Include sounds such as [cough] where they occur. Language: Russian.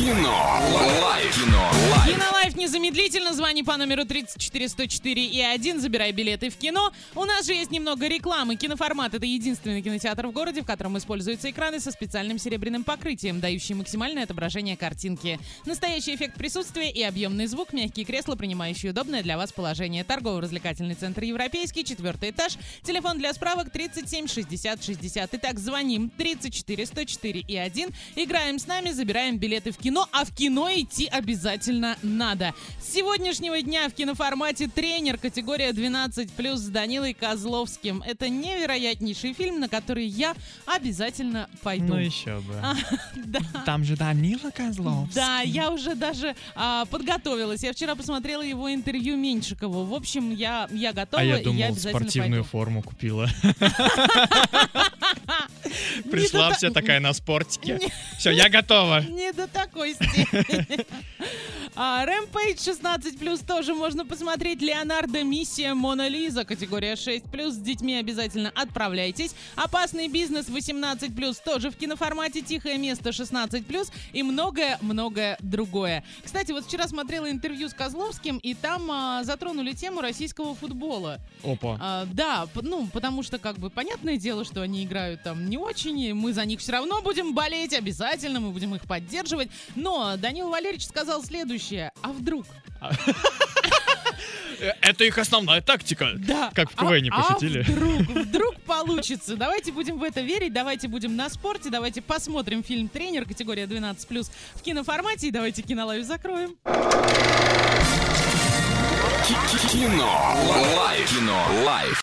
Кино. Лайф. Кино. Лайф. Кинолайф незамедлительно. Звони по номеру 34 104 и 1. Забирай билеты в кино. У нас же есть немного рекламы. Киноформат — это единственный кинотеатр в городе, в котором используются экраны со специальным серебряным покрытием, дающие максимальное отображение картинки. Настоящий эффект присутствия и объемный звук, мягкие кресла, принимающие удобное для вас положение. Торгово-развлекательный центр «Европейский», четвертый этаж. Телефон для справок 37 60 60. Итак, звоним 34 104 и 1. Играем с нами, забираем билеты в кино, а в кино идти обязательно надо. С сегодняшнего дня в киноформате тренер категория 12+, с Данилой Козловским. Это невероятнейший фильм, на который я обязательно пойду. Ну еще бы. А, [laughs] да. Там же Данила Козловский. Да, я уже даже а, подготовилась. Я вчера посмотрела его интервью Меньшикову. В общем, я, я готова, А я думал, я спортивную пойду. форму купила. [laughs] [laughs] Пришла вся та- такая на спортике. Все, я готова. [laughs] Не до такой степени. [laughs] А, Rampage 16 плюс тоже можно посмотреть. Леонардо Миссия Мона Лиза, категория 6 плюс. С детьми обязательно отправляйтесь. Опасный бизнес 18 плюс тоже в киноформате. Тихое место 16 плюс и многое-многое другое. Кстати, вот вчера смотрела интервью с Козловским, и там а, затронули тему российского футбола. Опа. А, да, ну, потому что, как бы, понятное дело, что они играют там не очень, и мы за них все равно будем болеть, обязательно, мы будем их поддерживать. Но Данил Валерьевич сказал следующее, а вдруг? [laughs] Это их основная тактика. Да. Как в а- КВН а пошутили. вдруг, [laughs] вдруг получится. Давайте будем в это верить, давайте будем на спорте, давайте посмотрим фильм «Тренер» категория 12+, в киноформате, и давайте кинолайв закроем. Кино. Лайф. Кино. Лайф.